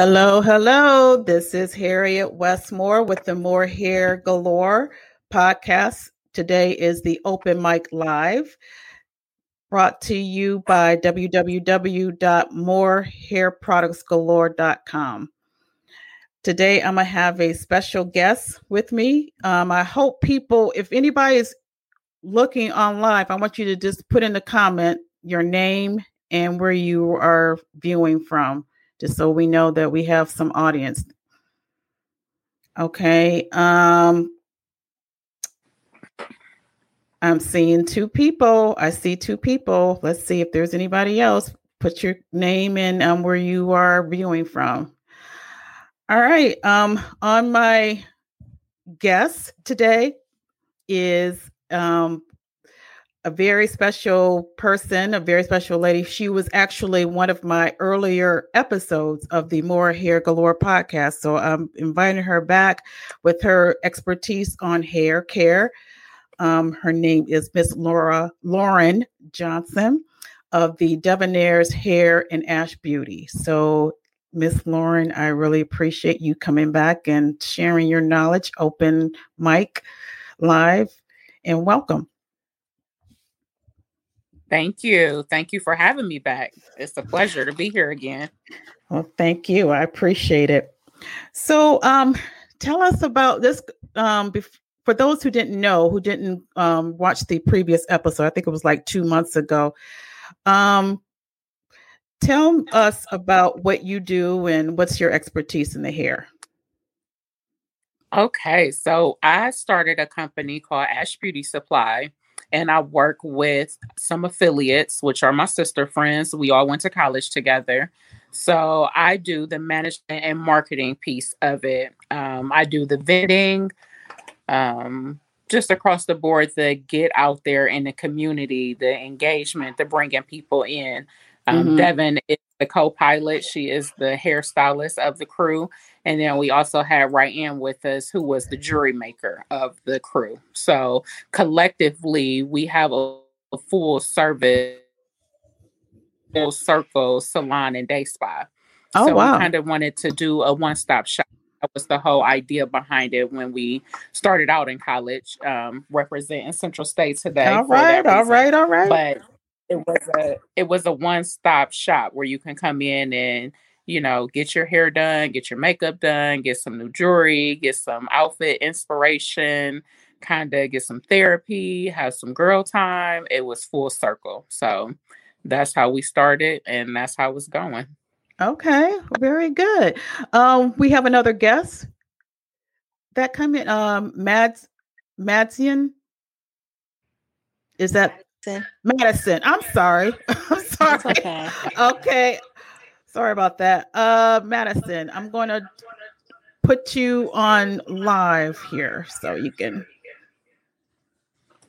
Hello, hello. This is Harriet Westmore with the More Hair Galore podcast. Today is the Open Mic Live brought to you by www.moorehairproductsgalore.com. Today, I'm going to have a special guest with me. Um, I hope people, if anybody is looking on live, I want you to just put in the comment your name and where you are viewing from, just so we know that we have some audience. Okay. Um, I'm seeing two people. I see two people. Let's see if there's anybody else. Put your name in um, where you are viewing from. All right. Um, on my guest today is um, a very special person, a very special lady. She was actually one of my earlier episodes of the More Hair Galore podcast. So I'm inviting her back with her expertise on hair care. Um, her name is Miss Laura Lauren Johnson of the Devinaire's Hair and Ashebeauty. So, Miss Lauren, I really appreciate you coming back and sharing your knowledge, open mic live, and welcome. Thank you. Thank you for having me back. It's a pleasure to be here again. Well, thank you. I appreciate it. So, um, tell us about this. Um, bef- for those who didn't know, who didn't um, watch the previous episode, I think it was like two months ago. Um, tell us about what you do and what's your expertise in the hair. Okay, so I started a company called Ashebeauty Supply and I work with some affiliates, which are my sister friends. We all went to college together. So I do the management and marketing piece of it. Um, I do the vending, um, just across the board, the get out there in the community, the engagement, the bringing people in. Um, mm-hmm. Devin is the co-pilot. She is the hairstylist of the crew, and then we also had Ryan with us, who was the jury maker of the crew. So collectively, we have a, a full service, full circle salon and day spa. Oh so wow! We kind of wanted to do a one-stop shop. That was the whole idea behind it when we started out in college, um, representing Central State today. All right, all right, all right. But it was a it was a one-stop shop where you can come in and you know get your hair done get your makeup done get some new jewelry get some outfit inspiration kind of get some therapy have some girl time. It was full circle. So that's how we started and that's how it's going. Okay very good. Um we have another guest that come in um mads madsian is that Madison. Madison. I'm sorry. I'm sorry. okay. okay. Sorry about that. Uh Madison, I'm going to put you on live here so you can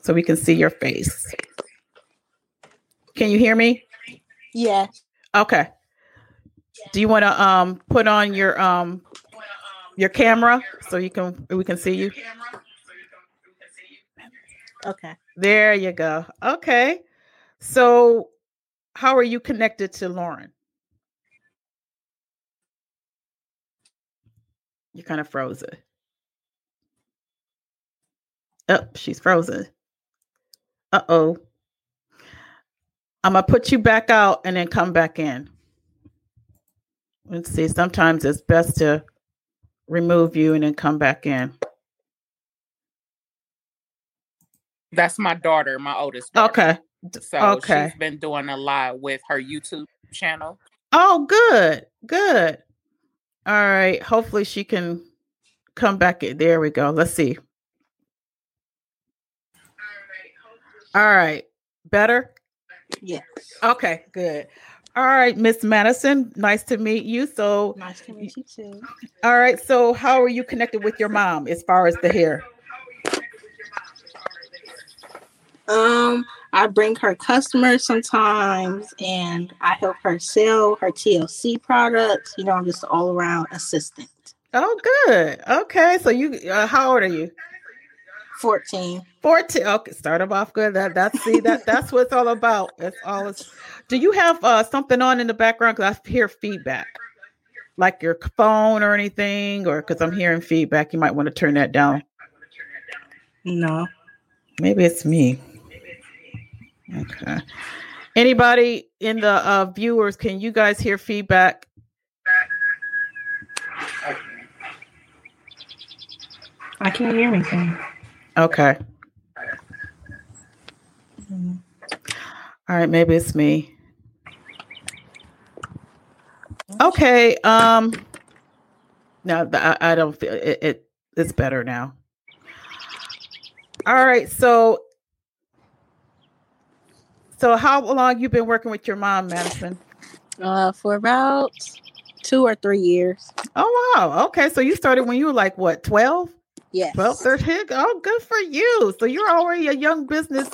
so we can see your face. Can you hear me? Yeah. Okay. Do you want to um put on your um your camera so you can we can see you? Okay. There you go. Okay. So, how are you connected to Lauren? You kind of frozen. Oh, she's frozen. Uh oh. I'm going to put you back out and then come back in. Let's see. Sometimes it's best to remove you and then come back in. That's my daughter, my oldest. Daughter. Okay. So okay. she's been doing a lot with her YouTube channel. Oh, good. Good. All right. Hopefully she can come back. There we go. Let's see. All right. Better? Yes. Okay, good. All right, Miss Madison, nice to meet you. So nice to meet you too. All right. So how are you connected with your mom as far as the hair? Um, I bring her customers sometimes and I help her sell her TLC products. You know, I'm just all around assistant. Oh, good. Okay. So you, uh, how old are you? 14. 14. Okay. Start them off good. That, that's, see, that, that's what it's all about. It's all, it's, do you have uh, something on in the background? Cause I hear feedback. like your phone or anything, or because I'm hearing feedback, you might want to turn that down. No. Maybe it's me. Okay. Anybody in the uh, viewers, can you guys hear feedback? I can't hear anything. Okay. All right, maybe it's me. Okay. Um. No, I, I don't feel it, it. It's better now. All right. So. So how long you been working with your mom, Madison? Uh, for about two or three years. Oh wow. Okay. So you started when you were like what, 12? Yes. 12, 13? Oh, good for you. So you're already a young business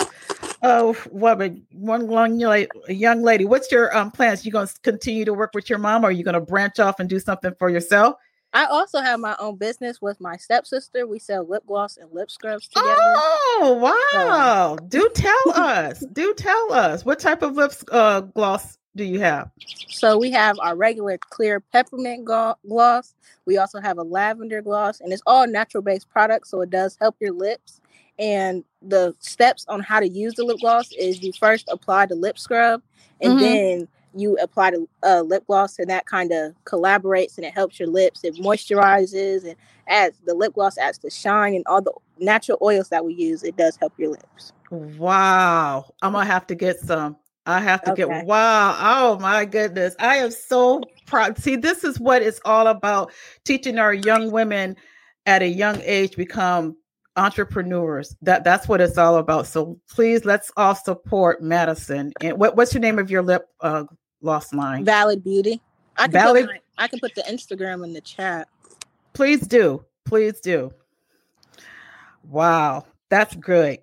uh woman, one young lady, young lady. What's your um plans? You gonna continue to work with your mom or are you gonna branch off and do something for yourself? I also have my own business with my stepsister. We sell lip gloss and lip scrubs together. Oh wow. Do tell us. Do tell us. What type of lip uh, gloss do you have? So we have our regular clear peppermint glo- gloss. We also have a lavender gloss, and it's all natural based products, so it does help your lips. And the steps on how to use the lip gloss is you first apply the lip scrub, and Mhm. then you apply the uh, lip gloss, and that kind of collaborates and it helps your lips. It moisturizes and adds the lip gloss adds the shine and all the natural oils that we use. It does help your lips. Wow. I'm gonna have to get some. I have to Okay. get wow. Oh my goodness. I am so proud. See, this is what it's all about teaching our young women at a young age become entrepreneurs. That that's what it's all about. So please let's all support Madison. And what, what's your name of your lip uh gloss line? Valid Beauty. I can Valid- put my, I can put the Instagram in the chat. Please do. Please do. Wow, that's great.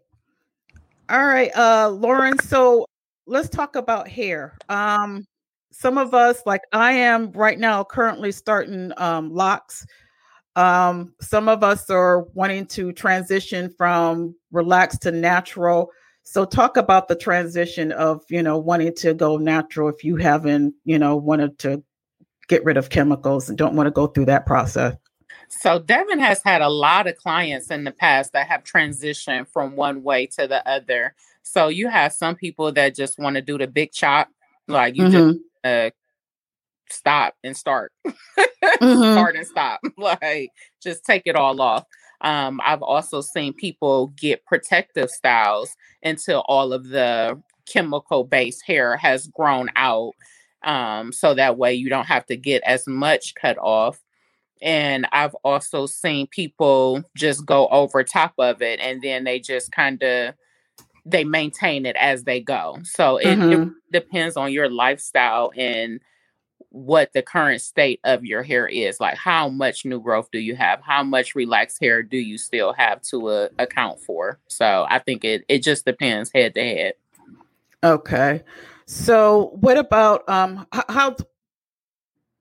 All right, uh Lauren, so let's talk about hair. Um some of us like I am right now currently starting um locks. Um some of us are wanting to transition from relaxed to natural. So talk about the transition of, you know, wanting to go natural if you haven't, you know, wanted to get rid of chemicals and don't want to go through that process. So Devin has had a lot of clients in the past that have transitioned from one way to the other. So you have some people that just want to do the big chop, like you just Mhm. uh, stop and start, Mhm. start and stop, like just take it all off. Um, I've also seen people get protective styles until all of the chemical based hair has grown out. Um, so that way you don't have to get as much cut off and I've also seen people just go over top of it and then they just kind of they maintain it as they go. So it, it Mhm. depends on your lifestyle and what the current state of your hair is. Like how much new growth do you have? How much relaxed hair do you still have to uh, account for? So I think it it just depends head to head. Okay. So what about um how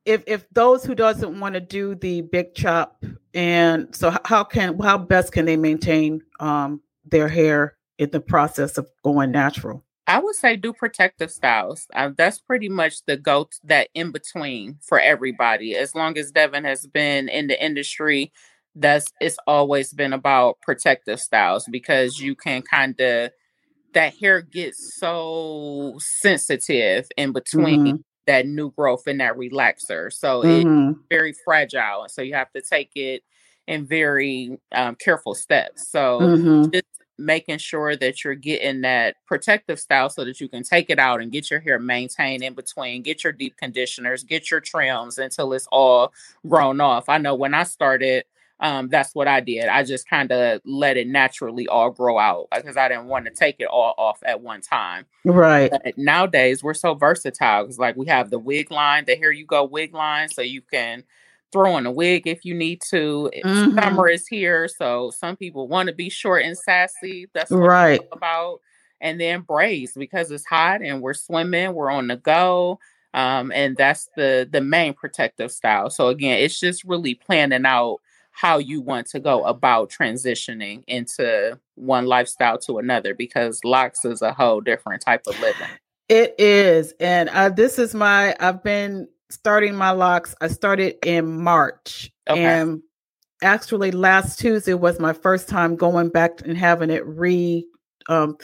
if if those who doesn't want to do the big chop and so how can how best can they maintain um their hair in the process of going natural? I would say do protective styles. Uh, that's pretty much the go that in between for everybody. As long as Devin has been in the industry, that's it's always been about protective styles because you can kind of that hair gets so sensitive in between Mhm. that new growth and that relaxer. So it's Mhm. very fragile. So you have to take it in very um, careful steps. So Mhm. just making sure that you're getting that protective style so that you can take it out and get your hair maintained in between, get your deep conditioners, get your trims until it's all grown off. I know when I started, um, that's what I did. I just kind of let it naturally all grow out because I didn't want to take it all off at one time. Right. But nowadays we're so versatile because like we have the wig line, the here you go wig line, so you can throw in a wig if you need to. It- Mhm. Summer is here, so some people want to be short and sassy. That's what Right. about. And then braids because it's hot and we're swimming, we're on the go. Um, and that's the the main protective style. So again, it's just really planning out how you want to go about transitioning into one lifestyle to another because locks is a whole different type of living. It is. And uh, this is my, I've been starting my locks. I started in March, Okay. and actually last Tuesday was my first time going back and having it re um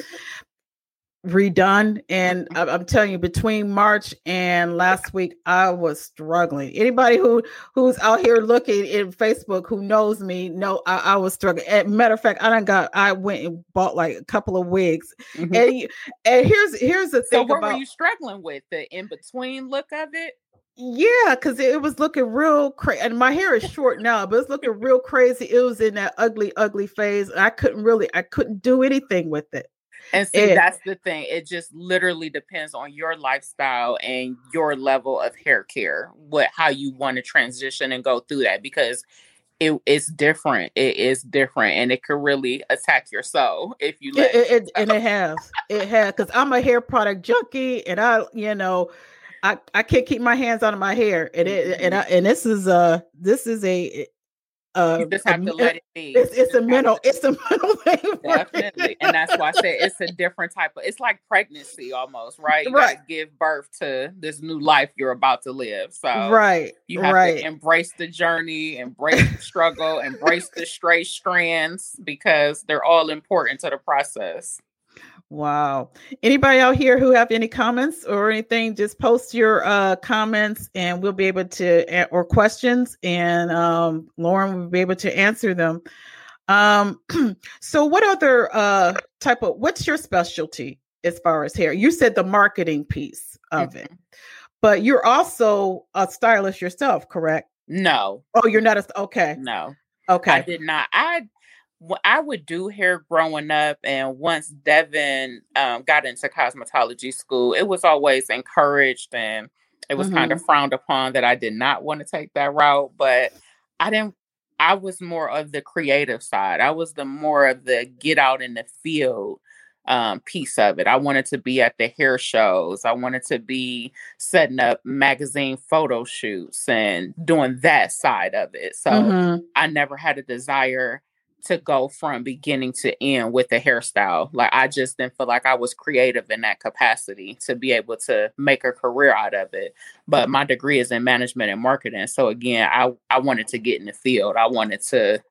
redone and I- i'm telling you between march and last week i was struggling anybody who who's out here looking in facebook who knows me know i, I was struggling and matter of fact i done got i went and bought like a couple of wigs Mhm. and and here's here's the thing So what about were you struggling with? The in between look of it? Yeah, because it was looking real crazy. And my hair is short now, but it's looking real crazy. It was in that ugly, ugly phase. I couldn't really, I couldn't do anything with it. And see, It- that's the thing. It just literally depends on your lifestyle and your level of hair care, what how you want to transition and go through that because it, it's different. It is different, and it could really attack your soul if you let. It, it, it- and it has, it has, because I'm a hair product junkie, and I, you know, I, I can't keep my hands out of my hair, and it, and I, and this is uh this is a, uh, you just have a- to let it be. It's, it's a You just have mental, it's a mental thing. Definitely. And that's why I said it's a different type of it's like pregnancy almost, right? You Right. give birth to this new life you're about to live. So right, you have right. to embrace the journey, embrace the struggle, embrace the stray strands because they're all important to the process. Wow. Anybody out here who have any comments or anything, just post your uh comments and we'll be able to or questions and um Lauren will be able to answer them. Um so what other uh type of what's your specialty as far as hair? You said the marketing piece of it. But you're also a stylist yourself, correct? No, Oh, you're not a okay. no. Okay. I did not. I I would do hair growing up, and once Devin um, got into cosmetology school, it was always encouraged, and it was kind of frowned upon that I did not want to take that route. But I didn't. I was more of the creative side. I was the more of the get out in the field um, piece of it. I wanted to be at the hair shows. I wanted to be setting up magazine photo shoots and doing that side of it. So. Mhm. I never had a desire to go from beginning to end with the hairstyle. Like I just didn't feel like I was creative in that capacity to be able to make a career out of it. But my degree is in management and marketing. So again, I, I wanted to get in the field. I wanted to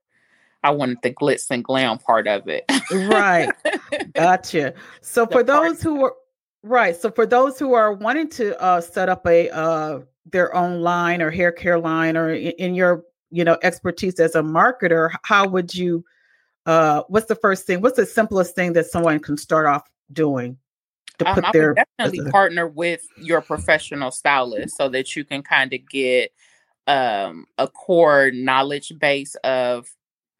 I wanted the glitz and glam part of it. Right. Gotcha. So for those who are right, so for those who are wanting to uh, set up a uh, their own line or hair care line, or in, in your you know expertise as a marketer, how would you? Uh, what's the first thing? What's the simplest thing that someone can start off doing to Um, put I their would definitely partner with your professional stylist so that you can kind of get um, a core knowledge base of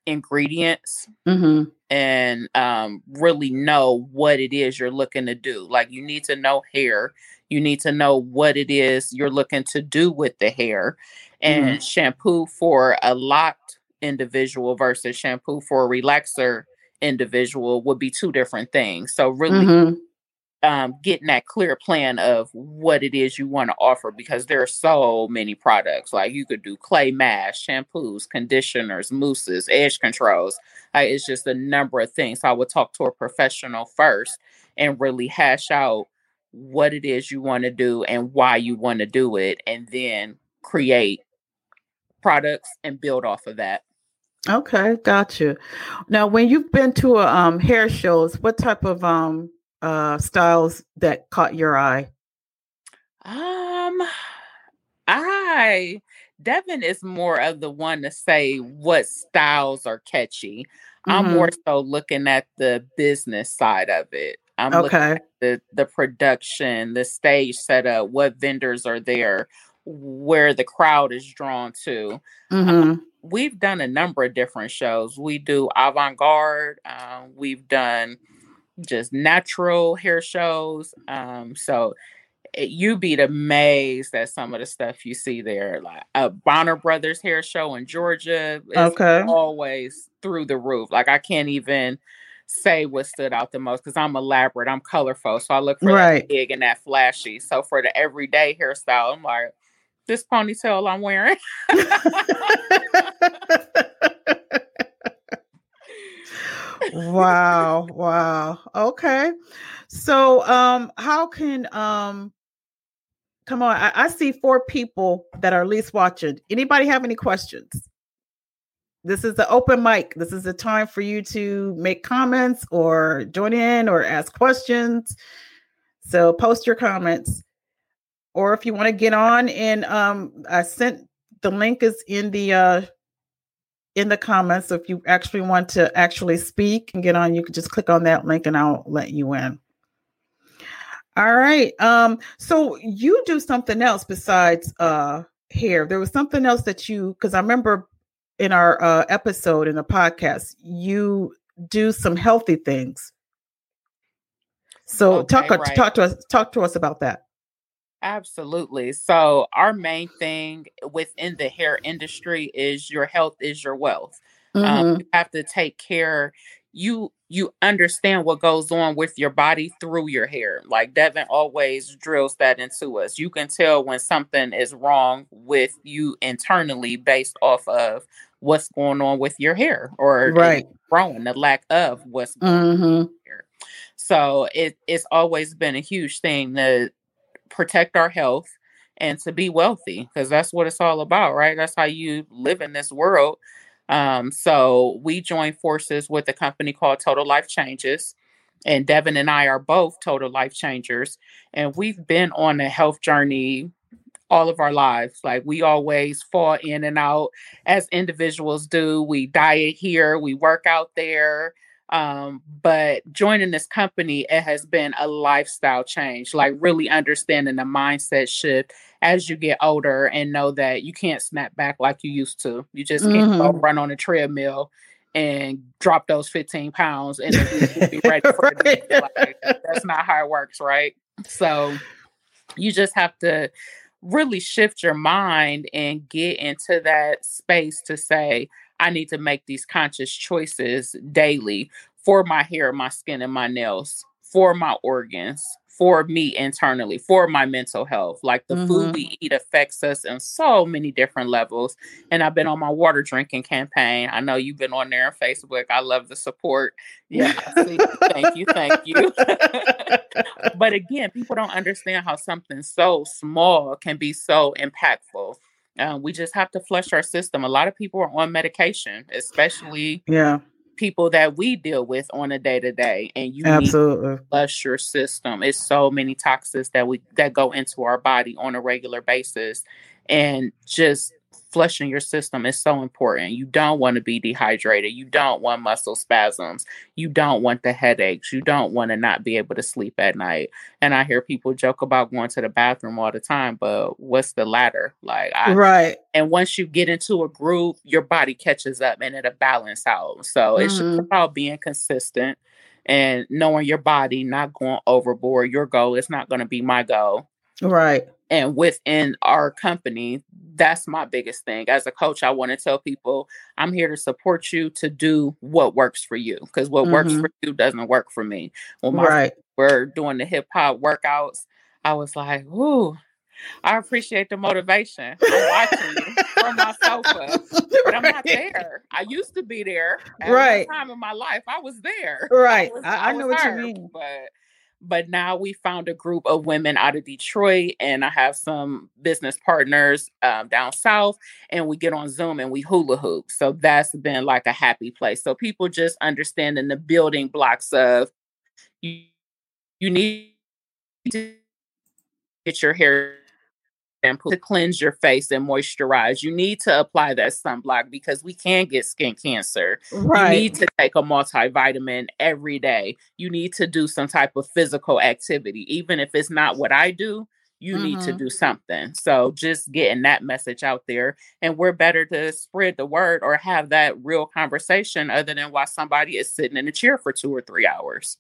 ingredients Mhm. and um, really know what it is you're looking to do. Like you need to know hair. You need to know what it is you're looking to do with the hair. And shampoo for a locked individual versus shampoo for a relaxer individual would be two different things. So really Mhm. um, getting that clear plan of what it is you want to offer because there are so many products. Like you could do clay mask, shampoos, conditioners, mousses, edge controls. Like it's just a number of things. So I would talk to a professional first and really hash out what it is you want to do and why you want to do it, and then create products and build off of that. Okay, gotcha. Now, when you've been to a, um, hair shows, what type of um, uh, styles that caught your eye? Um, I Devin is more of the one to say what styles are catchy. I'm more so looking at the business side of it. I'm looking Okay. at the the production, the stage setup, what vendors are there, where the crowd is drawn to. hmm We've done a number of different shows. We do avant garde. Um, we've done just natural hair shows. Um, so it- you be amazed at some of the stuff you see there. Like a Bronner Brothers hair show in Georgia is Okay. always through the roof. Like I can't even say what stood out the most because I'm elaborate, I'm colorful. So I look for Right. that big and that flashy. So for the everyday hairstyle, I'm like, this ponytail I'm wearing. wow, wow. Okay. So, um how can um come on. I, I see four people that are least watching. Anybody have any questions? This is the open mic. This is the time for you to make comments or join in or ask questions. So post your comments. Or if you want to get on and um I sent the link is in the uh in the comments. So if you actually want to actually speak and get on, you can just click on that link and I'll let you in. All right. Um, so you do something else besides uh hair. There was something else that you because I remember in our uh episode in the podcast, you do some healthy things. So Okay, talk uh, right. talk to us talk to us about that. Absolutely. So, our main thing within the hair industry is your health is your wealth. Um, Mhm. you have to take care. You you understand what goes on with your body through your hair. Like Devin always drills that into us. You can tell when something is wrong with you internally based off of what's going on with your hair or Right. growing, the lack of what's going on Mhm. here. So it it's always been a huge thing to protect our health and to be wealthy because that's what it's all about, right? That's how you live in this world. Um, so we joined forces with a company called Total Life Changes. And Devin and I are both total life changers. And we've been on a health journey all of our lives. Like we always fall in and out as individuals do. We diet here, we work out there. Um, but joining this company, it has been a lifestyle change, like really understanding the mindset shift as you get older and know that you can't snap back like you used to. You just can't Mhm. run on a treadmill and drop those 15 pounds and then be ready for Right. Like, that's not how it works, right? So you just have to really shift your mind and get into that space to say, I need to make these conscious choices daily for my hair, my skin, and my nails, for my organs, for me internally, for my mental health. Like the Mhm. food we eat affects us on so many different levels. And I've been on my water drinking campaign. I know you've been on there on Facebook. I love the support. Yeah, thank you, thank you. but again, people don't understand how something so small can be so impactful. Uh, we just have to flush our system. A lot of people are on medication, especially yeah, people that we deal with on a day to day, and you need absolutely. to flush your system. It's so many toxins that we that go into our body on a regular basis, and just flushing your system is so important. You don't want to be dehydrated. You don't want muscle spasms. You don't want the headaches. You don't want to not be able to sleep at night. And I hear people joke about going to the bathroom all the time, but what's the latter? Like I Right. and once you get into a groove, your body catches up and it'll balance out. So it's just Mhm. about being consistent and knowing your body, not going overboard. Your goal is not going to be my goal. Right. And within our company, that's my biggest thing. As a coach, I want to tell people I'm here to support you to do what works for you because what works Mhm. for you doesn't work for me. When my Right. were doing the hip hop workouts, I was like, ooh, I appreciate the motivation. I'm watching you from my sofa, but I'm not there. I used to be there. At Right. time in my life, I was there. Right. was- I, I know was what you mean. But but now we found a group of women out of Detroit, and I have some business partners um, down south, and we get on Zoom and we hula hoop. So that's been like a happy place. So people just understanding the building blocks of you. You need to get your hair shampoo to cleanse your face and moisturize. You need to apply that sunblock because we can get skin cancer. Right. You need to take a multivitamin every day. You need to do some type of physical activity. Even if it's not what I do, you need to Mhm. do something. So just getting that message out there. And we're better to spread the word or have that real conversation other than while somebody is sitting in a chair for two or three hours.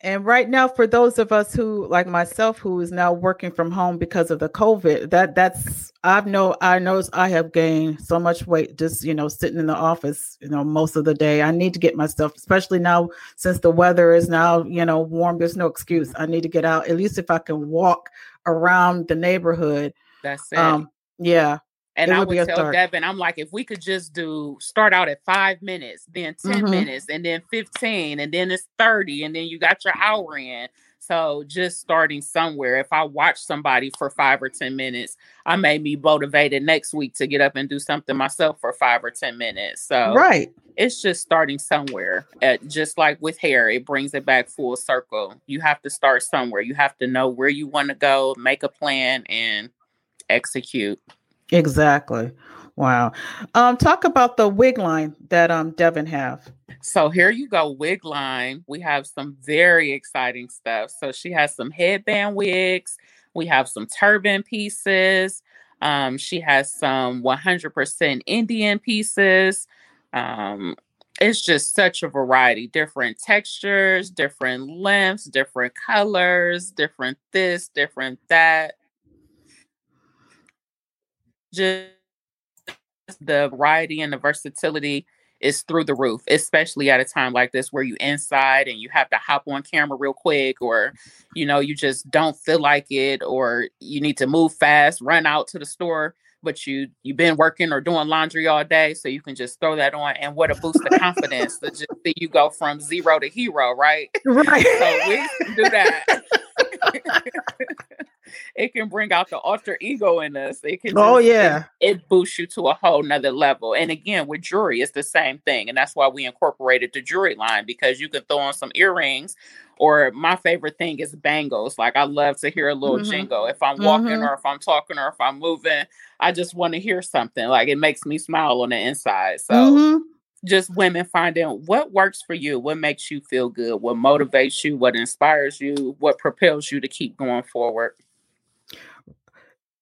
And right now, for those of us who, like myself, who is now working from home because of the COVID, that that's I've know I know I have gained so much weight just you know sitting in the office you know most of the day. I need to get myself, especially now since the weather is now you know warm. There's no excuse. I need to get out at least if I can walk around the neighborhood. That's it. Um, yeah, And I would would be a tell start. Devin, I'm like, if we could just do start out at five minutes, then 10 Mhm. minutes, and then 15, and then it's 30, and then you got your hour in. So just starting somewhere. If I watch somebody for five or 10 minutes, I may be motivated next week to get up and do something myself for five or 10 minutes. So right. It's just starting somewhere. At, just like with hair, it brings it back full circle. You have to start somewhere. You have to know where you want to go, make a plan, and execute. Exactly. Wow. Um, talk about the wig line that um Devin have. So here you go, wig line. We have some very exciting stuff. So she has some headband wigs. We have some turban pieces. Um, she has some 100% Indian pieces. Um, it's just such a variety, different textures, different lengths, different colors, different this, different that. Just the variety and the versatility is through the roof, especially at a time like this where you inside and you have to hop on camera real quick, or you know, you just don't feel like it, or you need to move fast, run out to the store, but you you've been working or doing laundry all day, so you can just throw that on. And what a boost of confidence to just see you go from zero to hero, right? Right. so we do that. it can bring out the alter ego in us. It can oh yeah. It, it, boosts you to a whole nother level. And again, with jewelry, it's the same thing. And that's why we incorporated the jewelry line because you can throw on some earrings. Or my favorite thing is bangles. Like I love to hear a little mm-hmm. jingle. If I'm walking mm-hmm. or if I'm talking or if I'm moving, I just want to hear something. Like it makes me smile on the inside. So mm-hmm just women finding what works for you, what makes you feel good, what motivates you, what inspires you, what propels you to keep going forward.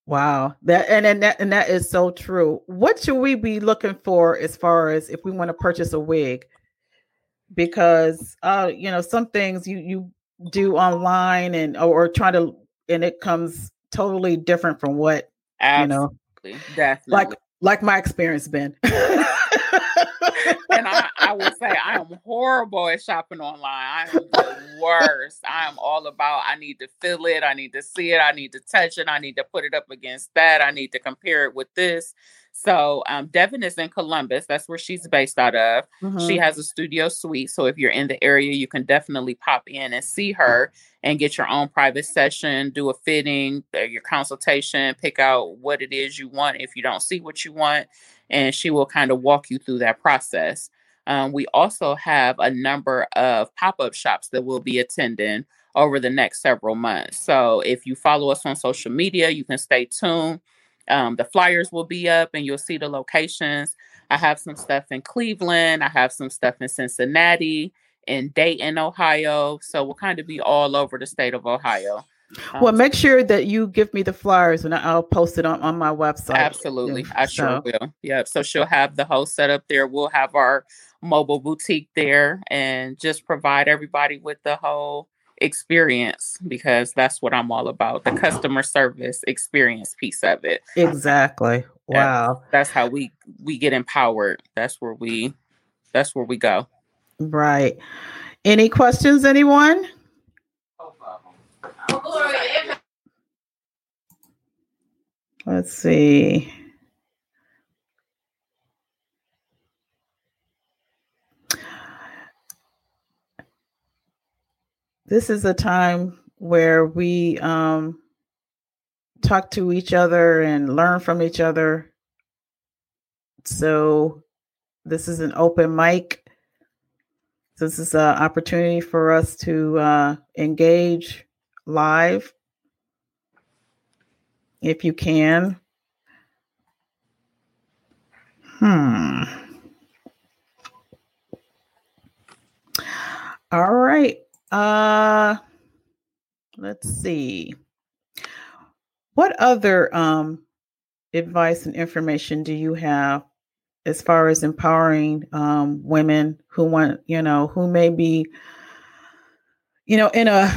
Wow. That and, and that and that is so true. What should we be looking for as far as if we want to purchase a wig? Because uh, you know, some things you you do online and or, or try to and it comes totally different from what Absolutely. you know. Definitely. Like like my experience been. and I, I will say I am horrible at shopping online. I am the worst. I am all about I need to feel it, I need to see it, I need to touch it, I need to put it up against that, I need to compare it with this. So um, Devin is in Columbus. That's where she's based out of. Mm-hmm. She has a studio suite. So if you're in the area, you can definitely pop in and see her and get your own private session, do a fitting, uh, your consultation, pick out what it is you want if you don't see what you want and she will kind of walk you through that process. Um, we also have a number of pop up shops that we'll be attending over the next several months. So if you follow us on social media, you can stay tuned. Um, the flyers will be up and you'll see the locations. I have some stuff in Cleveland, I have some stuff in Cincinnati, in Dayton, Ohio. So we'll kind of be all over the state of Ohio. Well, um, make sure that you give me the flyers and I'll post it on, on my website. Absolutely. I so. sure will. Yeah. So she'll have the whole setup there. We'll have our mobile boutique there and just provide everybody with the whole experience because that's what I'm all about the customer service experience piece of it. Exactly. Wow. that's how we we get empowered. That's where we that's where we go. Right. Any questions anyone? Let's see. This is a time where we um, talk to each other and learn from each other. So, this is an open mic. This is an opportunity for us to uh, engage live if you can. Hmm. All right. Uh let's see. What other um advice and information do you have as far as empowering um women who want, you know, who may be you know in a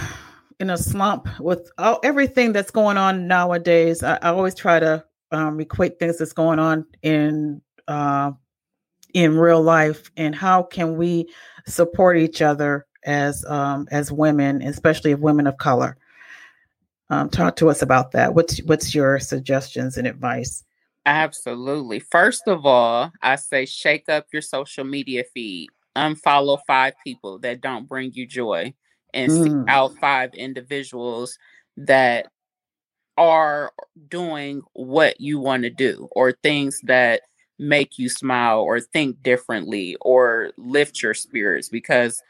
in a slump with all, everything that's going on nowadays. I, I always try to um, equate things that's going on in uh, in real life, and how can we support each other as um, as women, especially of women of color. Um, talk to us about that. What's what's your suggestions and advice? Absolutely. First of all, I say shake up your social media feed. Unfollow five people that don't bring you joy and mm. seek out five individuals that are doing what you want to do or things that make you smile or think differently or lift your spirits because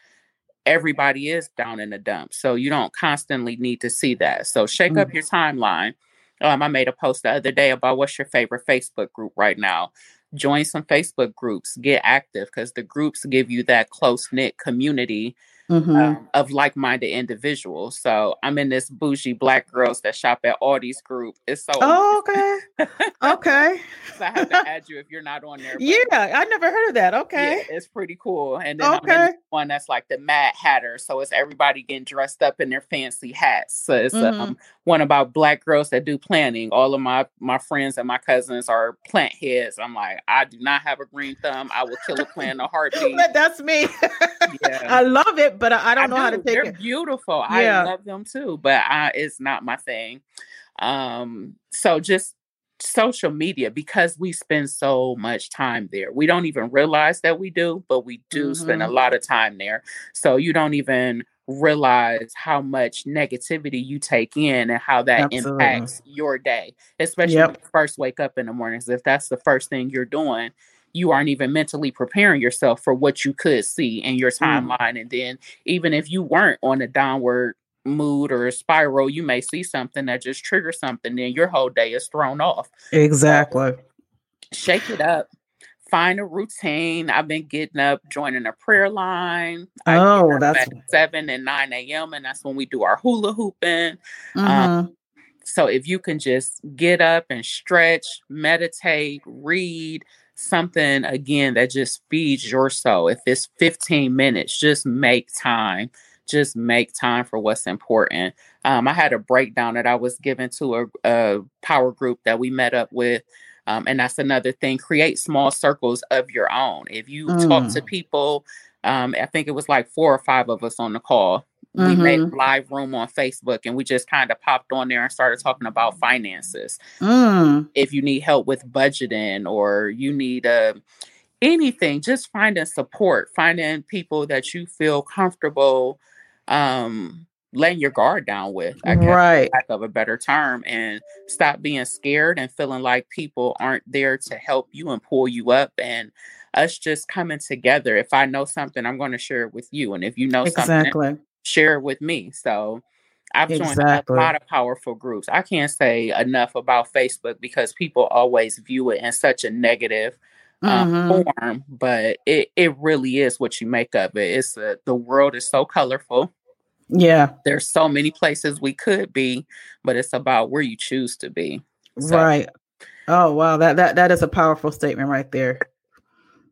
everybody is down in the dumps. So you don't constantly need to see that. So shake mm. up your timeline. Um, I made a post the other day about what's your favorite Facebook group right now. Join some Facebook groups, get active because the groups give you that close knit community mm-hmm. um, of like minded individuals. So I'm in this bougie black girls that shop at Aldi's group. It's so oh, okay, okay. so I have to add you if you're not on there. yeah, I never heard of that. Okay, yeah, it's pretty cool. And then okay. one that's like the Mad Hatter. So it's everybody getting dressed up in their fancy hats. So it's mm-hmm. um, one about black girls that do planning. All of my my friends and my cousins are plant heads. I'm like, I do not have a green thumb. I will kill a plant in a heartbeat. That's me. yeah. I love it, but I don't I know do. how to take They're it. beautiful. Yeah. I love them too, but I, it's not my thing. Um, so just social media because we spend so much time there. We don't even realize that we do, but we do mm-hmm. spend a mm-hmm. lot of time there. So you don't even realize how much negativity you take in and how that Absolutely. impacts your day, especially yep. when you first wake up in the mornings. If that's the first thing you're doing, you aren't even mentally preparing yourself for what you could see in your mm. timeline. Mm. And then, even if you weren't on a downward mood or a spiral, you may see something that just triggers something, then your whole day is thrown off. Exactly. So, shake it up. Find a routine. I've been getting up, joining a prayer line. Oh, that's seven and nine a.m. and that's when we do our hula hooping. Um, mm-hmm. Um, so if you can just get up and stretch, meditate, read, something again that just feeds your soul. If it's 15 minutes, just make time. Just make time for what's important. Um, I had a breakdown that I was given to a, a power group that we met up with. Um, and that's another thing. Create small circles of your own. If you mm. talk to mm. people, um, I think it was like four or five of us on the call Mm-hmm. We made mm-hmm. live room on Facebook and we just kind of popped on there and started talking about finances. Mm. If you need help with budgeting or you need uh, anything, just finding support, finding people that you feel comfortable um, laying your guard down with. I right. Lack of a better term, and stop being scared and feeling like people aren't there to help you and pull you up and us just coming together. If I know something, I'm going to share it with you. And if you know exactly. something, share it with me. So I've joined a lot of powerful groups. I can't say enough about Facebook because people always view it in such a negative um, mm-hmm. form, but it, it really is what you make of it. It's a, the world is so colorful. Yeah. There's so many places we could be, but it's about where you choose to be. So, right. Oh wow, that that that is a powerful statement right there.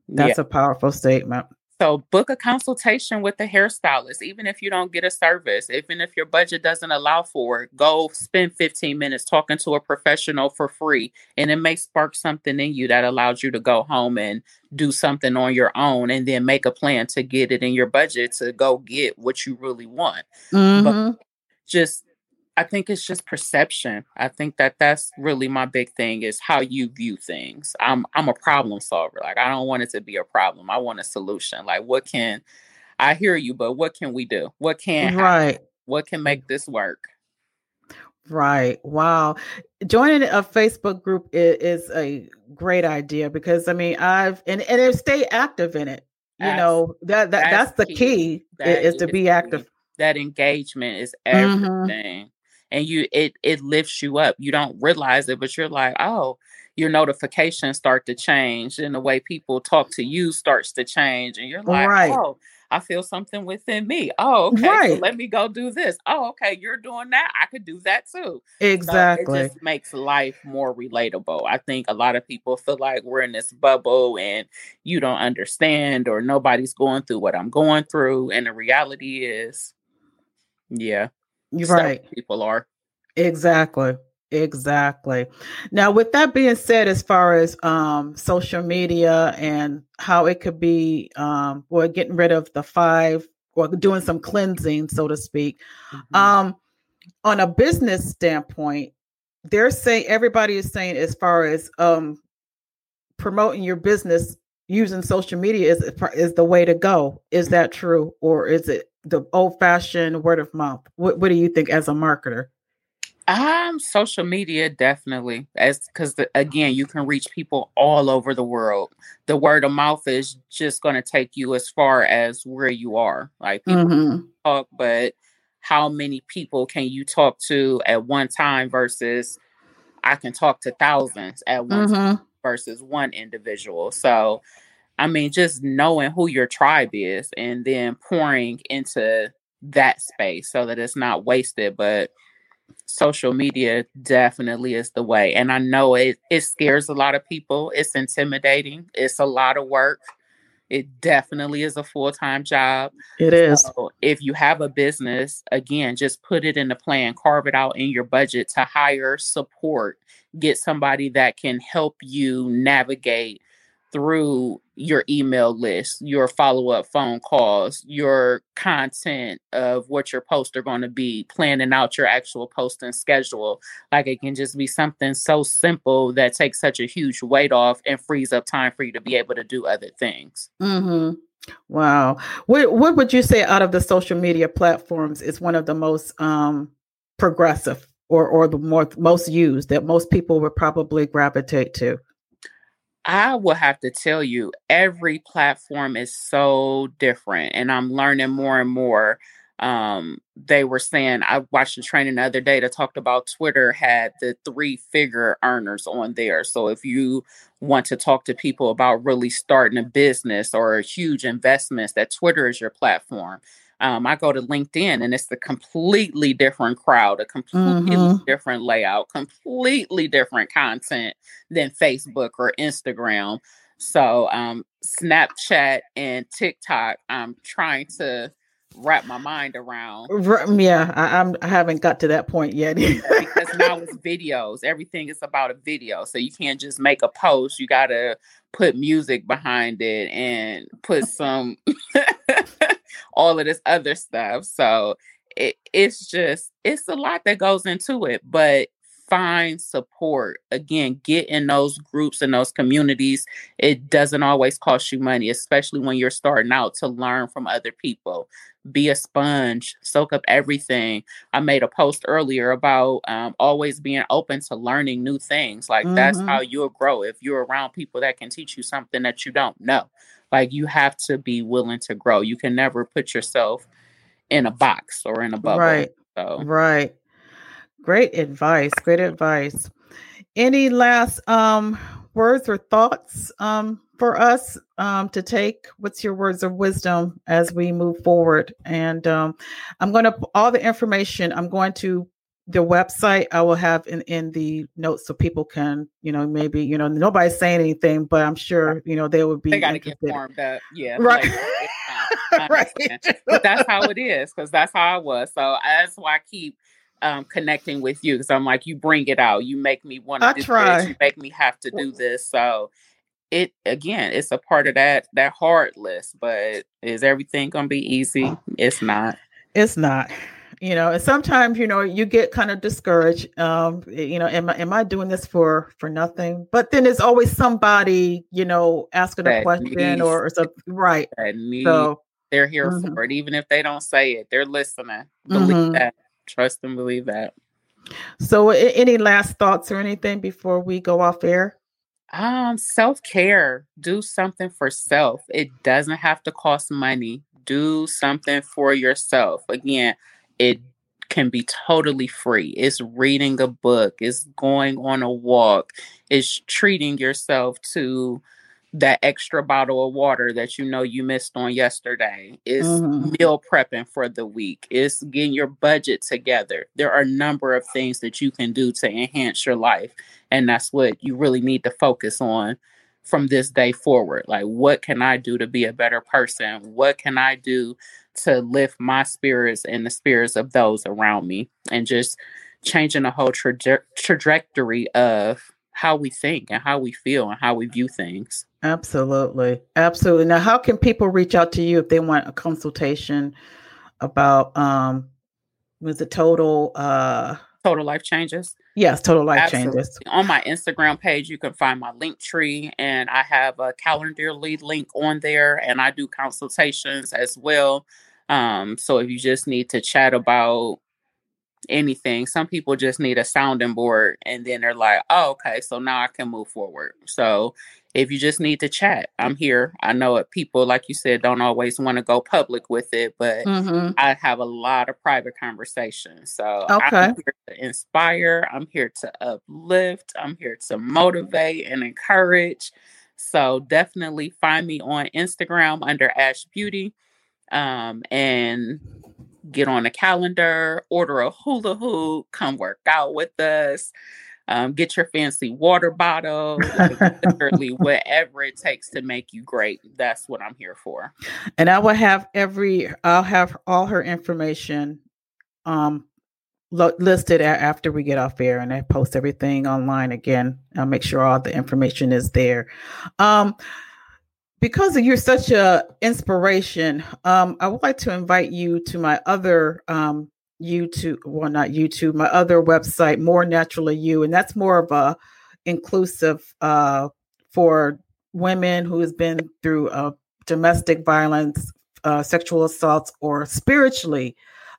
That's yeah. a powerful statement. So book a consultation with a hairstylist, even if you don't get a service, even if your budget doesn't allow for it, go spend 15 minutes talking to a professional for free. And it may spark something in you that allows you to go home and do something on your own and then make a plan to get it in your budget to go get what you really want. Mm-hmm. But just I think it's just perception. I think that that's really my big thing is how you view things. I'm I'm a problem solver. Like I don't want it to be a problem. I want a solution. Like what can I hear you, but what can we do? What can right? Happen? What can make this work? Right. Wow. Joining a Facebook group is, is a great idea because I mean I've and and stay active in it. You that's, know that, that that's, that's the key, key that is, is, to be active. That engagement is mm-hmm. everything. Mm-hmm and you it it lifts you up. You don't realize it, but you're like, oh, your notifications start to change and the way people talk to you starts to change. And you're like, right. oh, I feel something within me. Oh, okay. Right. So let me go do this. Oh, okay. You're doing that. I could do that too. Exactly. So it just makes life more relatable. I think a lot of people feel like we're in this bubble and you don't understand or nobody's going through what I'm going through. And the reality is, yeah, you're right. People are. Exactly. Exactly. Now, with that being said, as far as um, social media and how it could be, um, well, getting rid of the five or doing some cleansing, so to speak, mm-hmm. um, on a business standpoint, they're saying everybody is saying as far as um, promoting your business using social media is is the way to go. Is that true, or is it the old fashioned word of mouth? What What do you think as a marketer? Um, social media definitely, as because again, you can reach people all over the world. The word of mouth is just going to take you as far as where you are. Like people mm-hmm. talk, but how many people can you talk to at one time versus I can talk to thousands at one mm-hmm. time versus one individual. So, I mean, just knowing who your tribe is and then pouring into that space so that it's not wasted, but social media definitely is the way. And I know it it scares a lot of people. It's intimidating. It's a lot of work. It definitely is a full-time job. It is. So if you have a business, again, just put it in the plan, carve it out in your budget to hire support, get somebody that can help you navigate through your email list, your follow up phone calls, your content of what your posts are going to be, planning out your actual posting schedule. Like it can just be something so simple that takes such a huge weight off and frees up time for you to be able to do other things. Mm-hmm. Wow. What, what would you say out of the social media platforms is one of the most um, progressive or, or the more, most used that most people would probably gravitate to? I will have to tell you, every platform is so different, and I'm learning more and more. Um, they were saying I watched a training the other day that talked about Twitter had the three figure earners on there. So if you want to talk to people about really starting a business or huge investments, that Twitter is your platform. Um, I go to LinkedIn and it's a completely different crowd, a completely mm-hmm. different layout, completely different content than Facebook or Instagram. So, um, Snapchat and TikTok, I'm trying to wrap my mind around. Yeah, I, I'm I haven't got to that point yet. because now it's videos. Everything is about a video. So you can't just make a post. You gotta put music behind it and put some all of this other stuff. So it, it's just it's a lot that goes into it, but find support. Again, get in those groups and those communities. It doesn't always cost you money, especially when you're starting out to learn from other people. Be a sponge, soak up everything. I made a post earlier about um, always being open to learning new things. Like mm-hmm. that's how you'll grow if you're around people that can teach you something that you don't know. Like you have to be willing to grow. You can never put yourself in a box or in a bubble. Right. So. Right. Great advice. Great advice. Any last um, words or thoughts um, for us um, to take? What's your words of wisdom as we move forward? And um, I'm going to all the information. I'm going to the website. I will have in in the notes so people can, you know, maybe you know nobody's saying anything, but I'm sure you know they would be. They got to get warmed up. Yeah. Right. Like, right. But that's how it is because that's how I was. So that's why I keep um, connecting with you because I'm like, you bring it out. You make me want to do try. this. You make me have to do this. So it again, it's a part of that that hard list. But is everything gonna be easy? It's not. It's not. You know, and sometimes you know you get kind of discouraged. Um, you know, am I am I doing this for for nothing? But then there's always somebody you know asking that a question needs, or, or something. Right. so they're here mm-hmm. for it, even if they don't say it. They're listening. Believe mm-hmm. that trust and believe that. So, any last thoughts or anything before we go off air? Um, self care. Do something for self. It doesn't have to cost money. Do something for yourself. Again, it can be totally free. It's reading a book. It's going on a walk. It's treating yourself to that extra bottle of water that you know you missed on yesterday. Is mm-hmm. meal prepping for the week. Is getting your budget together. There are a number of things that you can do to enhance your life. And that's what you really need to focus on from this day forward. Like, what can I do to be a better person? What can I do to lift my spirits and the spirits of those around me? And just changing the whole traje- trajectory of how we think and how we feel and how we view things. Absolutely. Absolutely. Now, how can people reach out to you if they want a consultation about um was it total uh total life changes? Yes, total life Absolutely. changes. On my Instagram page, you can find my link tree and I have a calendar lead link on there and I do consultations as well. Um, so if you just need to chat about anything, some people just need a sounding board and then they're like, oh, okay, so now I can move forward. So if you just need to chat, I'm here. I know it people, like you said, don't always want to go public with it, but mm-hmm. I have a lot of private conversations. So okay. I'm here to inspire, I'm here to uplift, I'm here to motivate and encourage. So definitely find me on Instagram under Ashebeauty um, and get on a calendar, order a hula hoop, come work out with us um, get your fancy water bottle, literally whatever it takes to make you great. That's what I'm here for. And I will have every, I'll have all her information um, lo- listed a- after we get off air, and I post everything online again. I'll make sure all the information is there. Um, because you're such a inspiration, um, I would like to invite you to my other um, YouTube, well, not YouTube, my other website, More Naturally You, and that's more of a inclusive uh, for women who has been through uh, domestic violence, uh, sexual assaults, or spiritually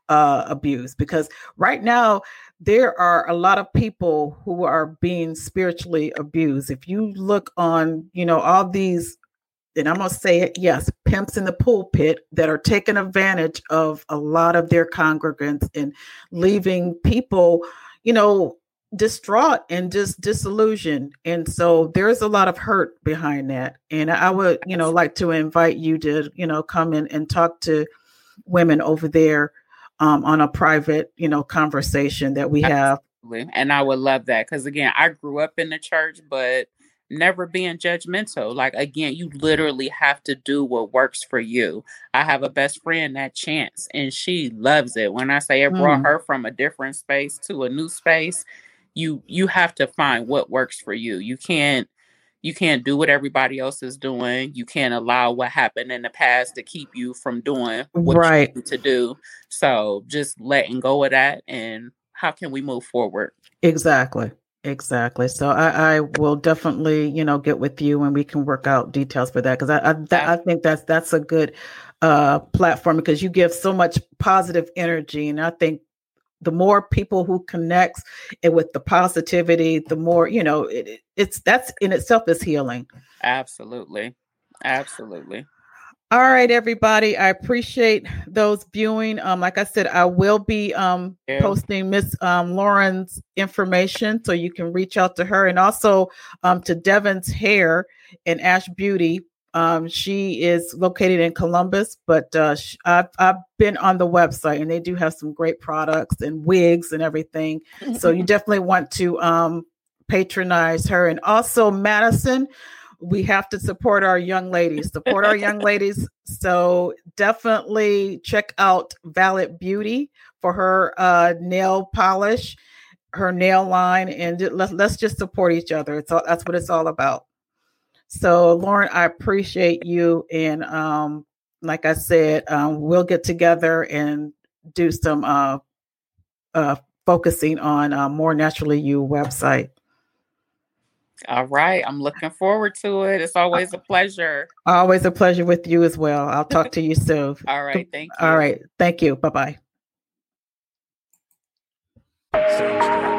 uh, abused. Because right now there are a lot of people who are being spiritually abused. If you look on, you know, all these and I'm going to say it, yes, pimps in the pulpit that are taking advantage of a lot of their congregants and leaving people, you know, distraught and just disillusioned. And so there's a lot of hurt behind that. And I would, you know, like to invite you to, you know, come in and talk to women over there um, on a private, you know, conversation that we have. And I would love that because again, I grew up in the church, but never being judgmental. Like again, you literally have to do what works for you. I have a best friend that Chance, and she loves it. When I say it brought mm. her from a different space to a new space, you you have to find what works for you. You can't you can't do what everybody else is doing. You can't allow what happened in the past to keep you from doing what right. you need to do. So just letting go of that and how can we move forward? Exactly. Exactly. So I, I will definitely, you know, get with you and we can work out details for that because I I, that, I think that's that's a good uh, platform because you give so much positive energy, and I think the more people who connects it with the positivity, the more you know it, it's that's in itself is healing. Absolutely, absolutely. All right, everybody. I appreciate those viewing. Um, like I said, I will be um yeah. posting Miss um Lauren's information so you can reach out to her and also um to Devinaire's hair and Ashebeauty. Um, she is located in Columbus, but uh, I've, I've been on the website and they do have some great products and wigs and everything. so you definitely want to um patronize her and also Madison we have to support our young ladies, support our young ladies. So definitely check out Valid Beauty for her uh, nail polish, her nail line, and let's let's just support each other. It's all, that's what it's all about. So Lauren, I appreciate you, and um, like I said, um, we'll get together and do some uh, uh, focusing on uh, more naturally you website. All right. I'm looking forward to it. It's uh, always a pleasure. Always a pleasure with you as well. I'll talk to you soon. All right. Thank you. All right. Thank you. Bye bye.